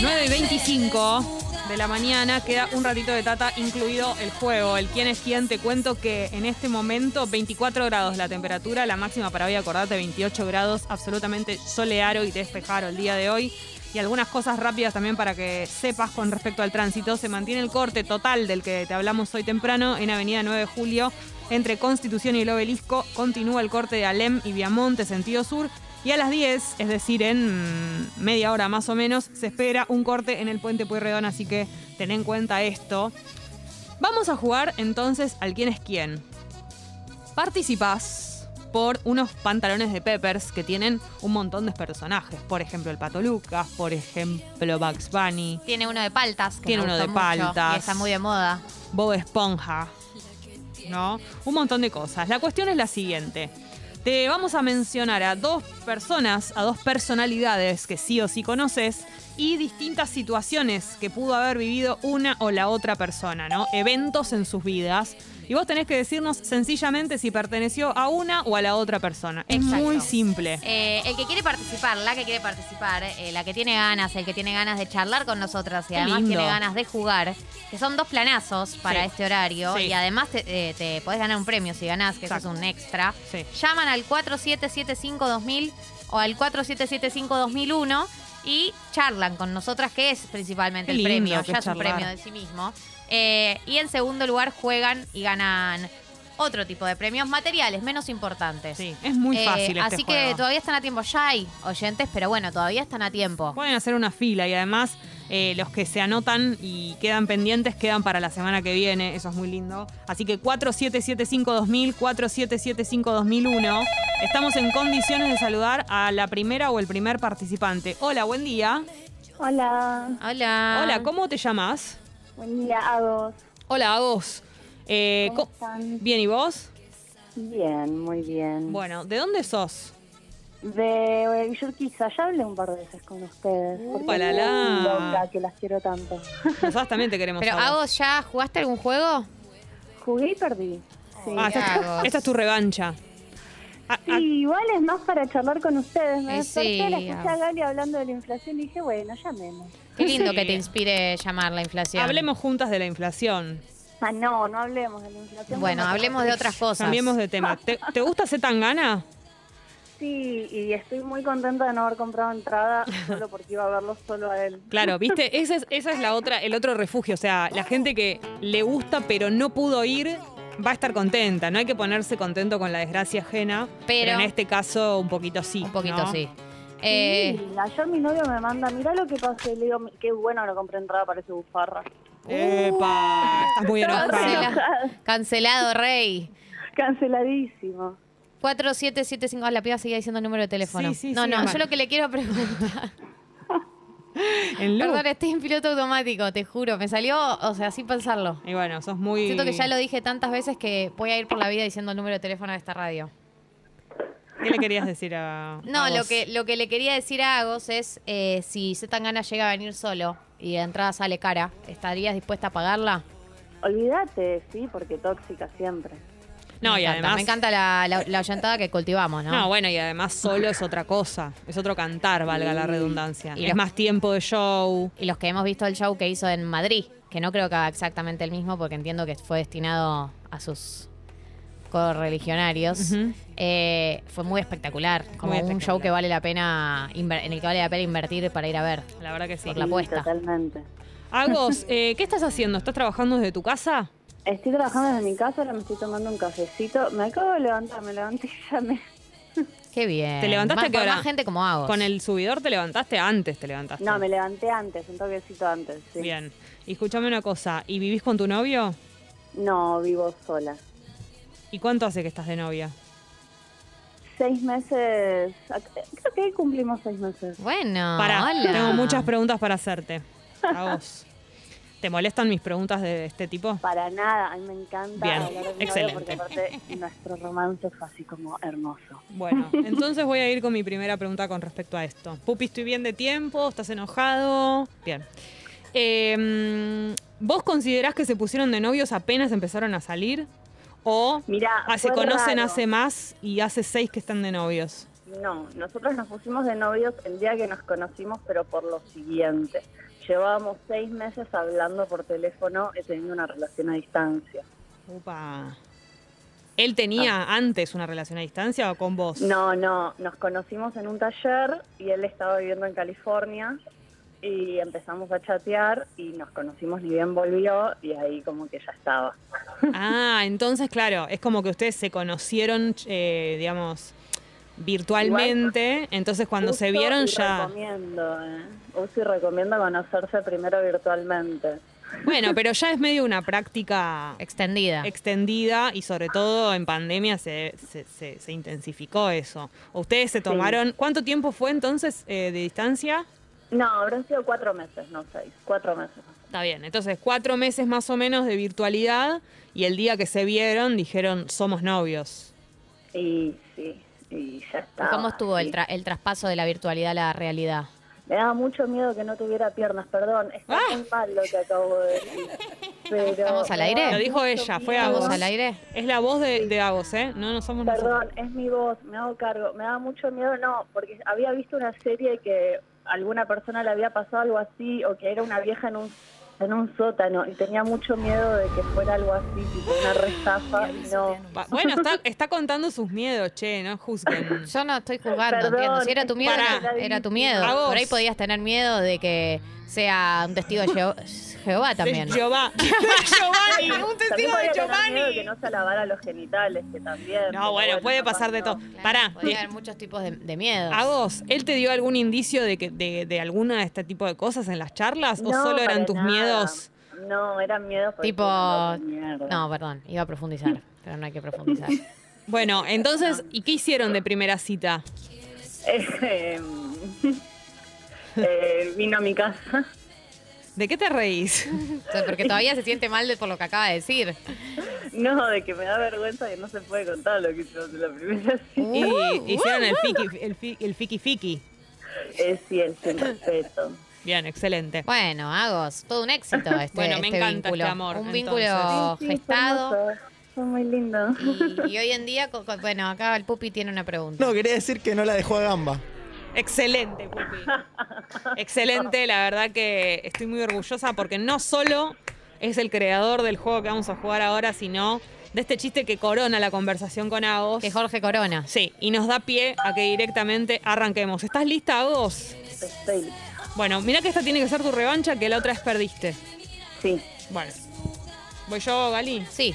9 y y 25 de la mañana, queda un ratito de tata, incluido el juego. El quién es quién, te cuento que en este momento 24 grados la temperatura, la máxima para hoy, acordate, 28 grados, absolutamente soleado y despejado el día de hoy. Y algunas cosas rápidas también para que sepas con respecto al tránsito. Se mantiene el corte total del que te hablamos hoy temprano en Avenida 9 de Julio entre Constitución y el Obelisco. Continúa el corte de Alem y Viamonte, sentido sur. Y a las 10, es decir, en media hora más o menos, se espera un corte en el puente Pueyrredón, así que ten en cuenta esto. Vamos a jugar entonces al quién es quién. Participás por unos pantalones de Peppers que tienen un montón de personajes. Por ejemplo, el Pato Lucas, por ejemplo, Bugs Bunny, Tiene uno de paltas. Que Tiene me uno de mucho, paltas. Y está muy de moda. Bob Esponja, ¿no? Un montón de cosas. La cuestión es la siguiente. Te vamos a mencionar a dos personas, a dos personalidades que sí o sí conoces y distintas situaciones que pudo haber vivido una o la otra persona, ¿no? Eventos en sus vidas. Y vos tenés que decirnos sencillamente si perteneció a una o a la otra persona. Es Exacto. muy simple. Eh, el que quiere participar, la que quiere participar, eh, la que tiene ganas, el que tiene ganas de charlar con nosotras y además tiene ganas de jugar, que son dos planazos para Sí. este horario Sí. y además te, eh, te podés ganar un premio si ganás, que eso es un extra. Sí. Llaman al 4775-2000 o al 4775-2001 y charlan con nosotras, que es principalmente Qué el premio, ya es un premio de sí mismo. Eh, y en segundo lugar juegan y ganan otro tipo de premios materiales, menos importantes. Sí, es muy Eh, fácil este así que todavía están a tiempo. Ya hay oyentes, pero bueno, todavía están a tiempo. Pueden hacer una fila y además eh, los que se anotan y quedan pendientes quedan para la semana que viene. Eso es muy lindo. Así que 4775-2000, 4775-2001. Estamos en condiciones de saludar a la primera o el primer participante. Hola, buen día. Hola, Hola. Hola, ¿cómo te llamas? Buen día a dos. Hola, a vos. Eh, ¿Cómo están? Bien, ¿y vos? Bien, muy bien. Bueno, ¿de dónde sos? De Villurquiza, ya hablé un par de veces con ustedes. porque Upa, la, que las quiero tanto. Nosotros también te queremos Pero a vos. Agos, ¿ya jugaste algún juego? Jugué y perdí. Sí. Ah, Agos. esta es tu revancha. Sí, igual es más para charlar con ustedes. Me Eh, desperté, sí, la escuché a Gali hablando de la inflación y dije, bueno, llamemos. Qué lindo Sí. que te inspire llamar la inflación. hablemos juntas de la inflación. Ah, no, no hablemos de la inflación. Bueno, hablemos de conozco. otras cosas. Cambiemos de tema. ¿Te, te gusta ser tan gana? Sí, y estoy muy contenta de no haber comprado entrada solo porque iba a verlo solo a él. Claro, viste, esa es, esa es la otra, el otro refugio. O sea, la gente que le gusta pero no pudo ir va a estar contenta. No hay que ponerse contento con la desgracia ajena. Pero, Pero- en este caso, un poquito sí. Un poquito ¿no? sí. Eh, Sí, ayer mi novio me manda, mira lo que pasó, y le digo, qué bueno no compré entrada para ese bufarra. Epa, estás muy enojada. cancela- cancelado, Rey. Canceladísimo. 4775. Ah, la piba seguía diciendo el número de teléfono. Sí, sí, no, sí, no, yo lo que le quiero preguntar. En loop. Perdón, estoy en piloto automático, te juro. Me salió, o sea, sin pensarlo. Y bueno, sos muy... Siento que ya lo dije tantas veces que voy a ir por la vida diciendo el número de teléfono de esta radio. ¿Qué le querías decir a No, a lo que, lo que le quería decir a Agos es eh, si Zetangana llega a venir solo y de entrada sale cara, ¿estarías dispuesta a pagarla? Olvídate, sí, porque tóxica siempre. No, Me y encanta, además... Me encanta la, la, la oyentada que cultivamos, ¿no? No, bueno, y además solo es otra cosa. Es otro cantar, valga la redundancia. Y es los- más tiempo de show. Y los que hemos visto el show que hizo en Madrid, que no creo que haga exactamente el mismo porque entiendo que fue destinado a sus correligionarios, eh, fue muy espectacular. Como Muy un show que vale la pena, en el que vale la pena invertir para ir a ver. La verdad que sí. Por la apuesta. Totalmente. Agos, eh, ¿qué estás haciendo? ¿Estás trabajando desde tu casa? Estoy trabajando desde mi casa, ahora me estoy tomando un cafecito. Me acabo de levantar, me levanté y ya me... Qué bien. ¿Te levantaste más, a qué por hora? más gente como hago. Con el subidor te levantaste antes, te levantaste. No, me levanté antes, un toquecito antes, sí. Bien. Y escúchame una cosa, ¿y vivís con tu novio? No, vivo sola. ¿Y cuánto hace que estás de novia? Seis meses, creo que ahí cumplimos seis meses. Bueno, Pará, hola. tengo muchas preguntas para hacerte. A vos. ¿Te molestan mis preguntas de este tipo? Para nada, a mí me encanta Bien, hablar de excelente. porque aparte nuestro romance fue así como hermoso. Bueno, entonces voy a ir con mi primera pregunta con respecto a esto. Pupi, ¿estoy bien de tiempo? ¿Estás enojado? Bien. Eh, ¿Vos considerás que se pusieron de novios apenas empezaron a salir? ¿O se conocen raro. hace más y hace seis que están de novios? No, nosotros nos pusimos de novios el día que nos conocimos, pero por lo siguiente. Llevábamos seis meses hablando por teléfono y teniendo una relación a distancia. Upa. ¿Él tenía antes una relación a distancia o con vos? Ah. No, no, nos conocimos en un taller y él estaba viviendo en California y empezamos a chatear y nos conocimos ni bien volvió y ahí como que ya estaba. Ah, entonces, claro, es como que ustedes se conocieron, eh, digamos, virtualmente. Entonces, cuando se vieron ya. Recomiendo, eh. Uso y recomiendo conocerse primero virtualmente. Bueno, pero ya es medio una práctica Extendida. extendida y sobre todo en pandemia se, se, se- se intensificó eso. ¿Ustedes se tomaron, cuánto tiempo fue entonces eh, de distancia? No, habrán sido cuatro meses, no seis, cuatro meses. Está bien, entonces cuatro meses más o menos de virtualidad y el día que se vieron dijeron somos novios. Y sí, y ya ¿Y está. ¿Cómo estuvo el, tra- el traspaso de la virtualidad a la realidad? Me daba mucho miedo que no tuviera piernas, perdón. Está Ah. muy mal lo que acabo de decir. Pero ¿Estamos al aire? Lo dijo ella, fue miedo. a ¿Estamos al aire? Es la voz de, de Agos, ¿eh? No, no somos nosotros. Perdón, es mi voz, me hago cargo. Me daba mucho miedo, no, porque había visto una serie que alguna persona le había pasado algo así o que era una vieja en un en un sótano y tenía mucho miedo de que fuera algo así, tipo una restafa y no. Bueno, está, está contando sus miedos, che, no juzguen. Yo no estoy Perdón, entiendo. Si era tu miedo, era, era tu miedo. Por ahí podías tener miedo de que sea un testigo de Jeho- Jehová también. De Jehová. De Giovanni, un testigo de Giovanni. que no se lavara los genitales, que también. No, pero bueno, puede pasar de todo. Claro, Pará. Podría haber muchos tipos de, de miedos. A vos, ¿él te dio algún indicio de que de, de alguna de este tipo de cosas en las charlas? ¿O No, solo eran para tus nada. miedos? No, eran miedos. Tipo. no, mierda. No, perdón, iba a profundizar, pero no hay que profundizar. Bueno, entonces, ¿y qué hicieron de primera cita? Eh, eh, vino a mi casa. ¿De qué te reís? O sea, porque todavía se siente mal de- por lo que acaba de decir. No, de que me da vergüenza que no se puede contar lo que hicimos en la primera cita. Y hicieron el fiki, el, fi- el fiki fiki. Es sí, el sin respeto. Bien, excelente. Bueno, Agos, todo un éxito este, Bueno, me este encanta vínculo. este amor, Un entonces. vínculo Sí, sí, fue gestado. Fue muy lindo. Y, y hoy en día, bueno, acá el Pupi tiene una pregunta. No, quería decir que no la dejó a gamba. Excelente, Pupi. Excelente, la verdad que estoy muy orgullosa porque no solo es el creador del juego que vamos a jugar ahora, sino de este chiste que corona la conversación con Agos. Que Jorge Corona. Sí, y nos da pie a que directamente arranquemos. ¿Estás lista, Agos? Estoy lista. Bueno, mira que esta tiene que ser tu revancha, que la otra vez perdiste. Sí. Bueno. ¿Voy yo, Gali? Sí.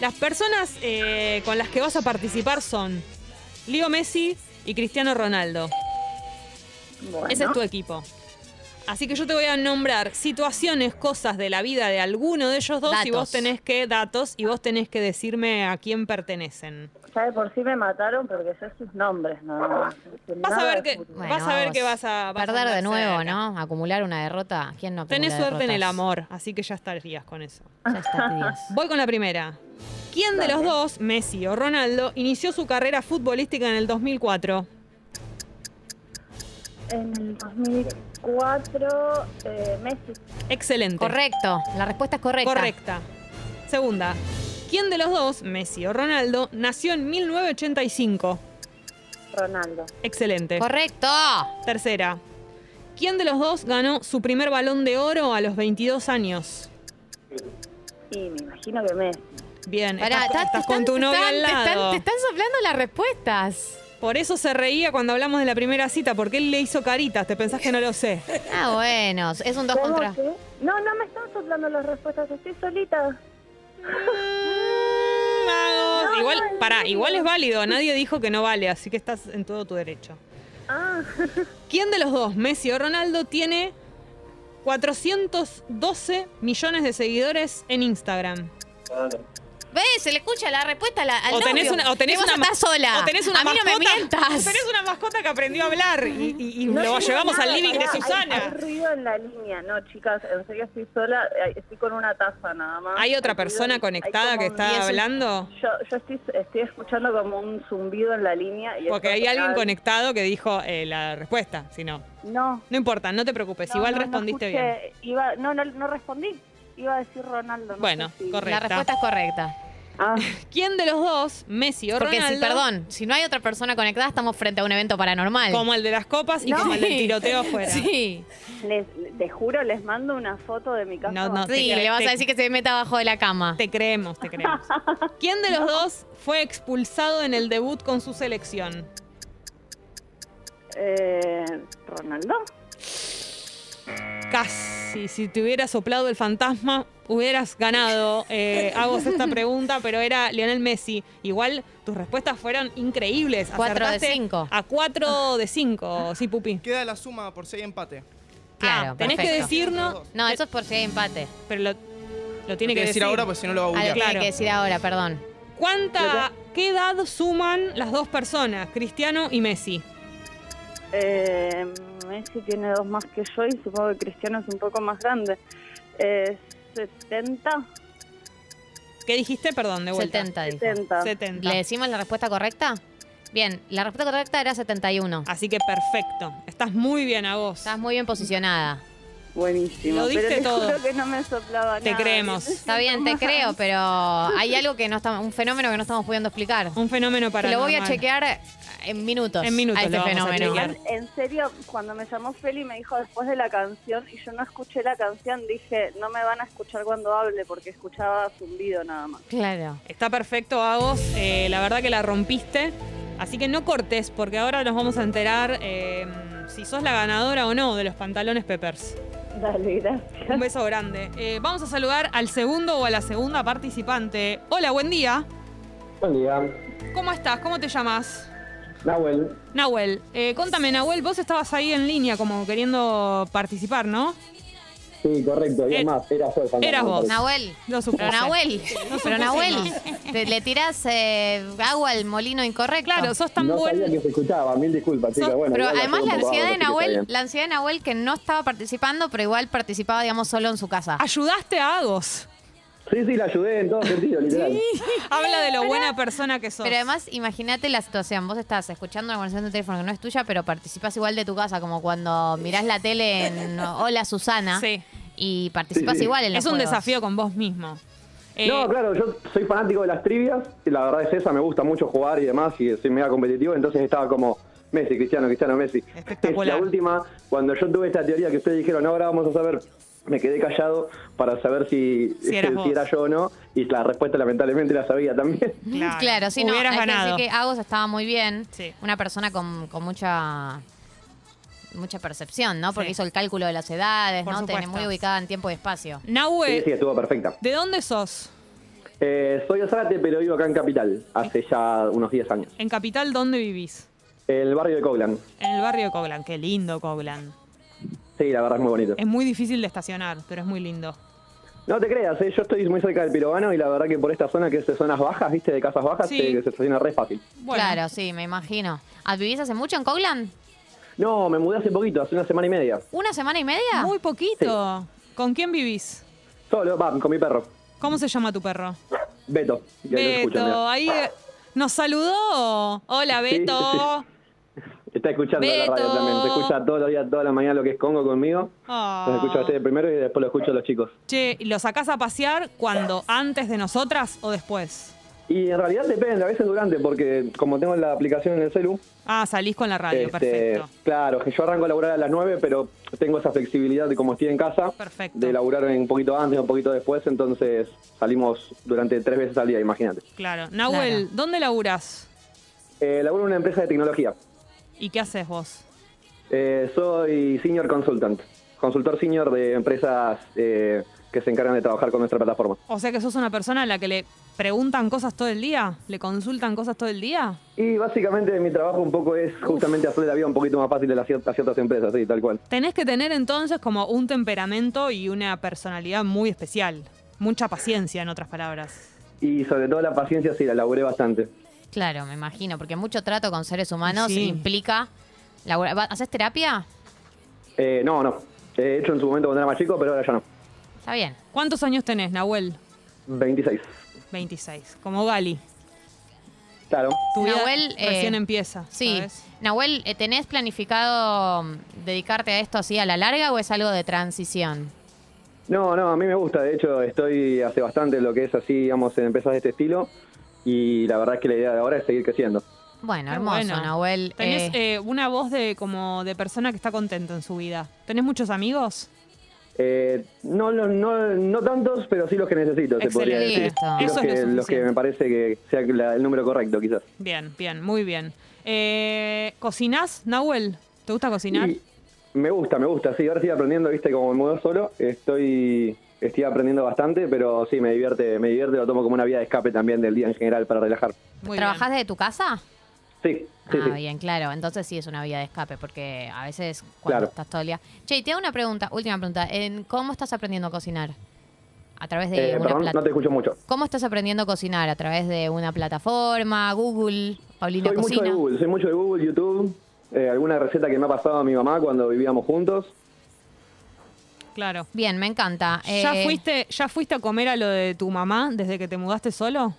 Las personas eh, con las que vas a participar son Leo Messi y Cristiano Ronaldo. Bueno. Ese es tu equipo. Así que yo te voy a nombrar situaciones, cosas de la vida de alguno de ellos dos y vos tenés que, datos, y vos tenés que decirme a quién pertenecen. Ya de por sí me mataron porque sé sus nombres, nada más. Vas a ver que. Bueno, vas a ver que vas a vas a Perder de nuevo. ¿no? Acumular una derrota. ¿Quién no Tenés suerte en el amor, así que ya estarías con eso. Ya está, Díaz. Voy con la primera. ¿Quién de los dos, Messi o Ronaldo, inició su carrera futbolística en el 2004? En el 2004, eh, Messi. Excelente. Correcto. La respuesta es correcta. Correcta. Segunda. ¿Quién de los dos, Messi o Ronaldo, nació en 1985? Ronaldo. Excelente. Correcto. Tercera. ¿Quién de los dos ganó su primer balón de oro a los 22 años? Y me imagino que Messi. Bien, Pará, estás, con tu están- al te están- lado. Te están soplando las respuestas. Por eso se reía cuando hablamos de la primera cita, porque él le hizo caritas. ¿Te pensás que no lo sé? Ah, bueno. Es un dos ¿Cómo contra. No, no me están soplando las respuestas, estoy solita. No, igual, no, pará, no. igual es válido. Nadie dijo que no vale, así que estás en todo tu derecho. Ah, ¿Quién de los dos, Messi o Ronaldo, tiene 412 millones de seguidores en Instagram? ¿Ves? Se le escucha la respuesta la- al o tenés novio. una, o tenés una estás sola. O tenés una a mí mascota, no me mientas. o tenés una mascota que aprendió a hablar y, y- y no lo llevamos nada, al living de hay- Susana. Hay, ruido en la línea, no, chicas, en serio estoy sola, estoy con una taza nada más. ¿Hay otra persona conectada que está un- hablando? Yo, yo estoy, estoy escuchando como un zumbido en la línea. Y Porque hay alguien conectado que dijo eh, la respuesta, si no. No. No importa, no te preocupes, no, igual no, no respondiste bien. Iba, no, no, no respondí. Iba a decir Ronaldo. no Bueno, sé si- correcto. La respuesta es correcta. Ah, ¿Quién de los dos, Messi o Porque si, Ronaldo, perdón, si no hay otra persona conectada, estamos frente a un evento paranormal. como el de las copas y No. como el del tiroteo afuera? Sí. les, te juro, les mando una foto de mi casa. No, no, Sí, le vas te- a decir que se meta abajo de la cama. Te creemos, te creemos. ¿Quién de los dos fue expulsado en el debut con su selección? Eh, ¿Ronaldo? Casi, si te hubiera soplado el fantasma, hubieras ganado. Eh, hago esta pregunta, pero era Lionel Messi. Igual tus respuestas fueron increíbles. Cuatro de Acertaste cinco. A cuatro de cinco, sí, Pupi. Queda la suma por si hay empate. Claro, Ah, tenés que decirnos, No, eso es por si hay empate. pero lo, lo tiene que decir ahora, pues si no lo va a Ah, lo googlear. tiene Claro. que decir ahora, perdón. ¿Cuánta, qué edad suman las dos personas, Cristiano y Messi? Eh, Messi tiene dos más que yo y supongo que Cristiano es un poco más grande. Eh, 70, ¿Qué dijiste? Perdón, de vuelta. 70 dijo. 70. 70. ¿Le decimos la respuesta correcta? Bien, la respuesta correcta era 71. Así que perfecto. Estás muy bien a vos. Estás muy bien posicionada. Buenísimo. Lo diste pero te todo. juro que no me soplaba Te nada. creemos. Está bien, te creo, pero hay algo que no estamos, un fenómeno que no estamos pudiendo explicar. Un fenómeno para lo voy a chequear en minutos. En minutos a este lo vamos a fenómeno. Igual, en serio, cuando me llamó Feli me dijo después de la canción y yo no escuché la canción, dije, no me van a escuchar cuando hable porque escuchaba zumbido nada más. Claro. Está perfecto, Agos. Eh, la verdad que la rompiste. Así que no cortes, porque ahora nos vamos a enterar eh, si sos la ganadora o no de los pantalones Peppers. Dale, gracias. Un beso grande. Eh, vamos a saludar al segundo o a la segunda participante. Hola, buen día. Buen día. ¿Cómo estás? ¿Cómo te llamas? Nahuel. Nahuel. Eh, contame, Nahuel, vos estabas ahí en línea como queriendo participar, ¿no? Sí, correcto. Y Eh, además, era yo el fantasma. eras vos. me parece. Nahuel. Lo. Pero Nahuel, pero Nahuel, no. te- le tirás eh, agua al molino incorrecto. Claro, sos tan no buen... sabía que se escuchaba. Mil disculpas, chicas. Bueno, pero además la ansiedad de vos, Nahuel, la ansiedad de Nahuel que no estaba participando, pero igual participaba, digamos, solo en su casa. Ayudaste a Agos. Sí, sí, la ayudé en todo sentido, literal. Habla de lo buena persona que sos. Pero además, imagínate la situación. Vos estás escuchando una conversación de teléfono que no es tuya, pero participás igual de tu casa, como cuando mirás la tele en Hola Susana. Sí. Y participás Sí, sí. igual en los es un juegos. desafío con vos mismo. Eh, No, claro, yo soy fanático de las trivias. Y la verdad es esa, me gusta mucho jugar y demás. Y soy mega competitivo. Entonces estaba como Messi, Cristiano, Cristiano, Messi. Espectacular. La última, cuando yo tuve esta teoría que ustedes dijeron, ahora vamos a saber. Me quedé callado para saber si, Si vos. era yo o no. Y la respuesta lamentablemente la sabía también. Claro, Claro, sí, no. Hubieras hay ganado. que decir que Agos estaba muy bien. Sí. Una persona con, con mucha mucha percepción, ¿no? Porque Sí. hizo el cálculo de las edades, Por ¿no? Tiene supuesto. muy ubicada en tiempo y espacio. Sí, Nahue, sí, estuvo perfecta. ¿de dónde sos? Eh, soy de Zárate, pero vivo acá en Capital, hace ya unos 10 años. En Capital, ¿dónde vivís? El barrio de Coglan. En el barrio de Coglan. Qué lindo Coglan. Sí, la verdad es muy bonito. Es muy difícil de estacionar, pero es muy lindo. No te creas, eh, yo estoy muy cerca del Pirobano y la verdad que por esta zona que es de zonas bajas, viste, de casas bajas, Sí. se, se estaciona re fácil. Bueno, Claro, sí, me imagino. ¿Ah, ¿Vivís hace mucho en Coglan? No, me mudé hace poquito, hace una semana y media. ¿Una semana y media? Muy poquito. ¿Con quién vivís? Solo, va, con mi perro, ¿Cómo se llama tu perro? Beto. Beto, ahí eh, nos saludó. Hola, Sí, Beto. Está escuchando la Beto. radio también. Se escucha todos los días, toda la mañana lo que es Congo conmigo. Ah. Los escucho a ustedes primero y después lo escucho a los chicos. Che, ¿y ¿lo sacás a pasear cuando? ¿Antes de nosotras o después? Y en realidad depende, a veces durante, porque como tengo la aplicación en el celu, Ah, salís con la radio, Este, perfecto. Claro, que yo arranco a laburar a las 9, pero tengo esa flexibilidad de como estoy en casa, Perfecto. de laburar un poquito antes o un poquito después, entonces salimos durante tres veces al día, imagínate. Claro. Nahuel, Claro. ¿dónde laburás? Eh, laburo en una empresa de tecnología. ¿Y qué haces vos? Eh, soy senior consultant, consultor senior de empresas eh, que se encargan de trabajar con nuestra plataforma. O sea que sos una persona a la que le preguntan cosas todo el día, le consultan cosas todo el día. Y básicamente mi trabajo un poco es justamente hacer la vida un poquito más fácil a, las cier- a ciertas empresas, sí, tal cual. Tenés que tener entonces como un temperamento y una personalidad muy especial. Mucha paciencia, en otras palabras. Y sobre todo la paciencia, sí, la laburé bastante. Claro, me imagino, porque mucho trato con seres humanos Sí. implica... labura- ¿Va- ¿Haces terapia? Eh, no, no. He hecho en su momento cuando era más chico, pero ahora ya no. Está bien. ¿Cuántos años tenés, Nahuel? 26. 26. Como Gali. Claro. Tu vida Nahuel, eh, recién empieza. Sí. ¿sabes? Nahuel, eh, ¿tenés planificado mm, dedicarte a esto así a la larga o es algo de transición? No, no, a mí me gusta. De hecho, estoy hace bastante lo que es así, digamos, en empresas de este estilo. Y la verdad es que la idea de ahora es seguir creciendo. Bueno, Qué hermoso, bueno. Nahuel. Tenés Eh, eh, una voz de como de persona que está contento en su vida. ¿Tenés muchos amigos? Eh, no, no, no, no tantos, pero sí los que necesito, se podría Excelente. decir. Eso los, es lo que, los que me parece que sea la- el número correcto, quizás. Bien, bien, muy bien. Eh, ¿Cocinás, Nahuel? ¿Te gusta cocinar? Y me gusta, me gusta. Sí, ahora estoy aprendiendo, viste, como me mudo solo. Estoy, estoy aprendiendo bastante, pero sí, me divierte, me divierte, lo tomo como una vía de escape también del día en general para relajar. Muy ¿Trabajás bien. desde tu casa? Sí, sí, ah, sí. bien, claro. Entonces sí es una vía de escape, porque a veces cuando Claro. estás todo el día. Che, y te hago una pregunta, última pregunta. ¿En ¿Cómo estás aprendiendo a cocinar? A través de Eh, una perdón, no te escucho mucho. ¿Cómo estás aprendiendo a cocinar? ¿A través de una plataforma? ¿Google? ¿Paulina Soy mucho de Google, soy mucho de Google, YouTube, eh, alguna receta que me ha pasado a mi mamá cuando vivíamos juntos. Claro. Bien, me encanta. ¿Ya, Eh, fuiste, ¿Ya fuiste a comer a lo de tu mamá desde que te mudaste solo?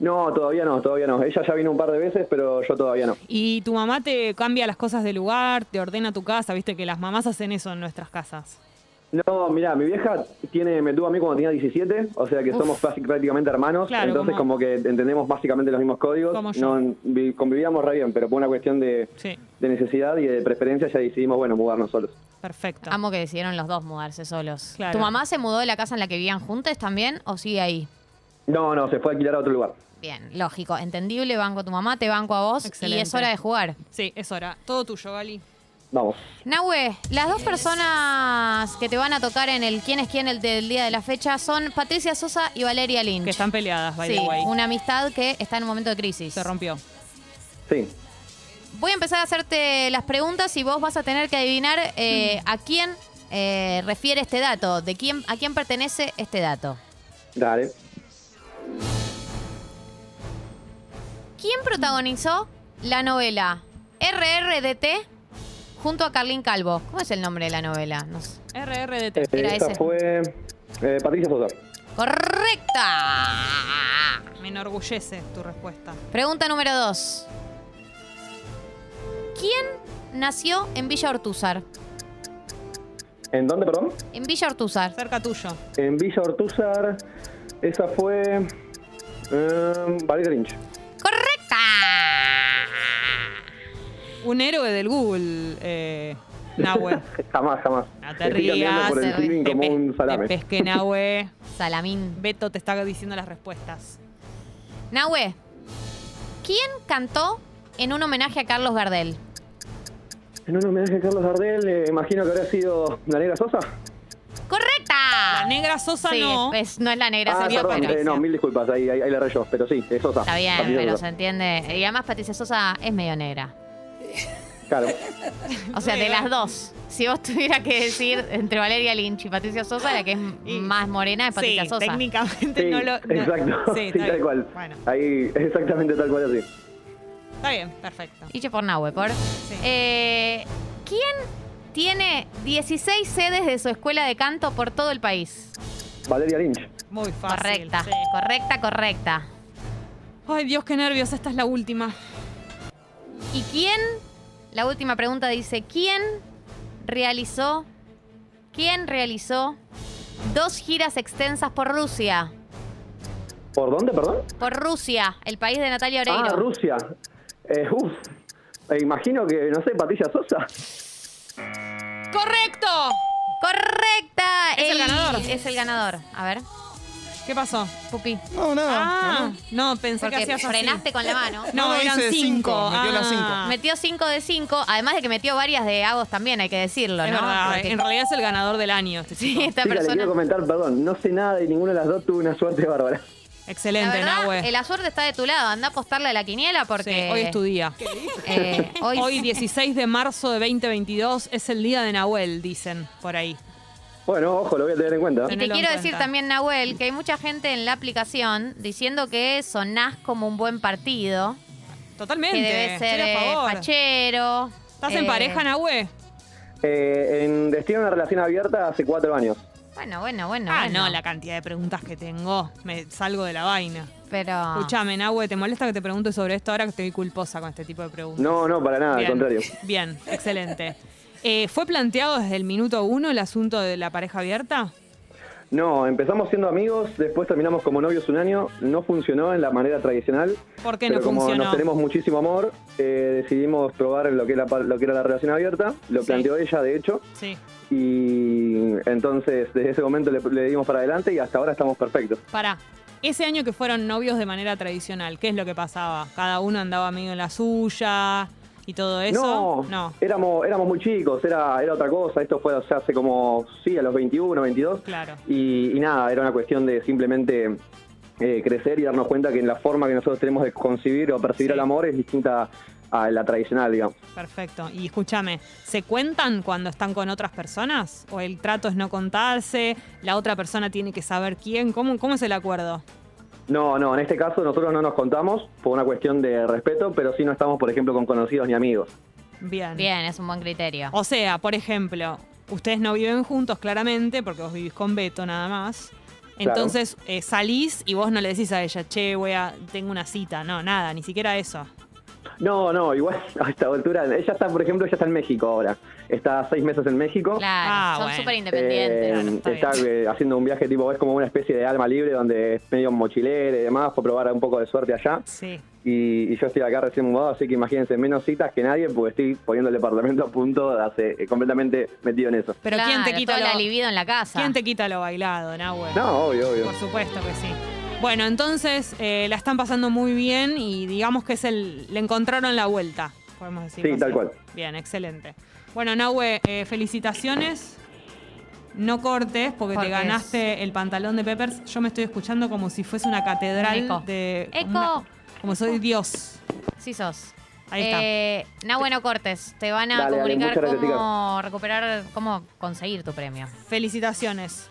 No, todavía no, todavía no. Ella ya vino un par de veces, pero yo todavía no. ¿Y tu mamá te cambia las cosas de lugar, te ordena tu casa? Viste que las mamás hacen eso en nuestras casas. No, mira, mi vieja tiene, me tuvo a mí cuando tenía 17, o sea que somos prácti- prácticamente hermanos, Claro, entonces como- como... que entendemos básicamente los mismos códigos. Como yo. No, vi- convivíamos re bien, pero por una cuestión de, Sí, de necesidad y de preferencia ya decidimos, bueno, mudarnos solos. perfecto. Amo que decidieron los dos mudarse solos. Claro. ¿Tu mamá se mudó de la casa en la que vivían juntos también o sigue ahí? No, no, se fue a alquilar a otro lugar. Bien, lógico. Entendible, banco a tu mamá, te banco a vos y es hora de jugar. Sí, es hora. Todo tuyo, Gali. Vamos. Nahue, las dos personas que te van a tocar en el quién es quién el del día de la fecha son Patricia Sosa y Valeria Lynch. Que están peleadas, by sí, the way. una amistad que está en un momento de crisis. Se rompió. Sí. Voy a empezar a hacerte las preguntas y vos vas a tener que adivinar eh, a quién eh, refiere este dato, de quién, a quién pertenece este dato. Dale. ¿Quién protagonizó la novela RRDT junto a Carlín Calvo? ¿Cómo es el nombre de la novela? No sé. RRDT. Eh, Era esa ese. fue eh, Patricia Sosa. ¡Correcta! Me enorgullece tu respuesta. Pregunta número dos. ¿Quién nació en Villa Ortúzar? ¿En dónde, perdón? En Villa Ortúzar. Cerca tuyo. En Villa Ortúzar. Esa fue. Eh, Valeria Lynch. Un héroe del Google, eh, Nahue. jamás, jamás. No te Estoy caminando rías. por el Te como un salame. te pesqué, Nahue. Salamín. Beto te está diciendo las respuestas. Nahue, ¿quién cantó en un homenaje a Carlos Gardel? En un homenaje a Carlos Gardel, eh, imagino que habría sido la negra Sosa. ¡Correcta! La negra Sosa sí, no. es- no es la negra, ah, sería perdón, eh, no, mil disculpas, ahí, ahí, ahí le erré yo, pero sí, es Sosa. Está bien, Patricia pero Sosa. se entiende. Y además Patricia Sosa es medio negra. Claro. O sea, de las dos. Si vos tuvieras que decir entre Valeria Lynch y Patricia Sosa, la que es Y- más morena es Patricia sí, Sosa. técnicamente Sí, no lo. no- exacto. Sí, Sí, tal bien. cual. Bueno, Ahí, exactamente tal cual así. está bien, perfecto. Dicho por Nahue, por. Sí. Eh, ¿Quién tiene 16 sedes de su escuela de canto por todo el país? Valeria Lynch. Muy fácil. correcta, sí. correcta, correcta. Ay, Dios, qué nervios. Esta es la última. ¿Y quién? La última pregunta dice, ¿quién realizó, quién realizó dos giras extensas por Rusia? ¿Por dónde, perdón? Por Rusia, el país de Natalia Oreiro. Ah, Rusia. Eh, uf. Imagino que, no sé, Patricia Sosa. ¡Correcto! ¡Correcta! ¿Es el ganador? Es el ganador. A ver, ¿Qué pasó? Pupi. No, nada. Ah, no, pensé Porque que hacías así. frenaste con la mano. No, No, eran hice cinco. cinco, metió las cinco. Ah, Metió 5 de 5, además de que metió varias de Agos también, hay que decirlo, Es ¿no? verdad, Porque- en realidad es el ganador del año. Este Sí, chico. esta Chica, le persona. quiero comentar, perdón, no sé nada y ninguna de las dos tuvo una suerte bárbara. La Excelente, verdad, Nahue. eh, la suerte está de tu lado. Anda a apostarle a la quiniela porque. Sí, hoy es tu día. eh, hoy, Hoy, 16 de marzo de 2022, es el día de Nahuel, dicen por ahí. Bueno, ojo, lo voy a tener en cuenta. Y te quiero decir también, Nahuel, que hay mucha gente en la aplicación diciendo que sonás como un buen partido. Totalmente. Que debe ser estoy a eh, favor. fachero. ¿Estás en eh, pareja, Nahue? Eh, en Destino una relación abierta hace cuatro años. Bueno, bueno, bueno. ah, bueno. no, la cantidad de preguntas que tengo. Me salgo de la vaina. Pero. Escuchame, Nahue, ¿te molesta que te pregunte sobre esto ahora que estoy culposa con este tipo de preguntas? No, no, para nada, al contrario. Bien, excelente. Eh, ¿Fue planteado desde el minuto uno el asunto de la pareja abierta? No, empezamos siendo amigos, después terminamos como novios un año, no funcionó en la manera tradicional. ¿Por qué pero no como funcionó? nos tenemos muchísimo amor, eh, decidimos probar lo que, era, lo que era la relación abierta, lo Sí. planteó ella de hecho, Sí. y entonces desde ese momento le, le dimos para adelante y hasta ahora estamos perfectos. Para, ese año que fueron novios de manera tradicional, ¿qué es lo que pasaba? ¿Cada uno andaba medio en la suya y todo eso? No, No, Éramos, éramos muy chicos, era, era otra cosa, esto fue o sea, hace como, sí, a los 21, 22. claro. Y, y nada, era una cuestión de simplemente eh, crecer y darnos cuenta que la forma que nosotros tenemos de concebir o percibir Sí. el amor es distinta a la tradicional, digamos. Perfecto. Y escúchame, ¿se cuentan cuando están con otras personas? ¿O el trato es no contarse? ¿La otra persona tiene que saber quién? ¿Cómo, cómo es el acuerdo? No, no, en este caso nosotros no nos contamos por una cuestión de respeto, pero sí no estamos, por ejemplo, con conocidos ni amigos. Bien. Bien, es un buen criterio. O sea, por ejemplo, ustedes no viven juntos claramente porque vos vivís con Beto nada más. Claro. Entonces eh, salís y vos no le decís a ella, che, voy a, tengo una cita. No, nada, ni siquiera eso. No, no, igual a esta altura, ella está, por ejemplo, ella está en México ahora. Está seis meses en México. Claro, Ah, son bueno. súper independientes. Claro, está eh, haciendo un viaje tipo, es como una especie de alma libre donde es medio mochilero y demás, por probar un poco de suerte allá. Sí. Y, y yo estoy acá recién mudado, así que imagínense, menos citas que nadie, porque estoy poniendo el departamento a punto, hace, eh, completamente metido en eso. Pero ¿quién te quita lo, la libido en la casa. ¿quién te quita lo bailado, Nahue? No, obvio, obvio. Por supuesto que sí. Bueno, entonces eh, la están pasando muy bien y digamos que es el. Le encontraron la vuelta, podemos decir. Sí, tal cual. Bien, excelente. Bueno, Nahue, eh, felicitaciones. No cortes porque Porque te ganaste el pantalón de Peppers. Yo me estoy escuchando como si fuese una catedral Eco. de. Eco. una- como soy Dios. Sí sos. Ahí está. Eh, no, bueno, Cortes. Te van a Dale, comunicar cómo recuperar, cómo conseguir tu premio. Felicitaciones.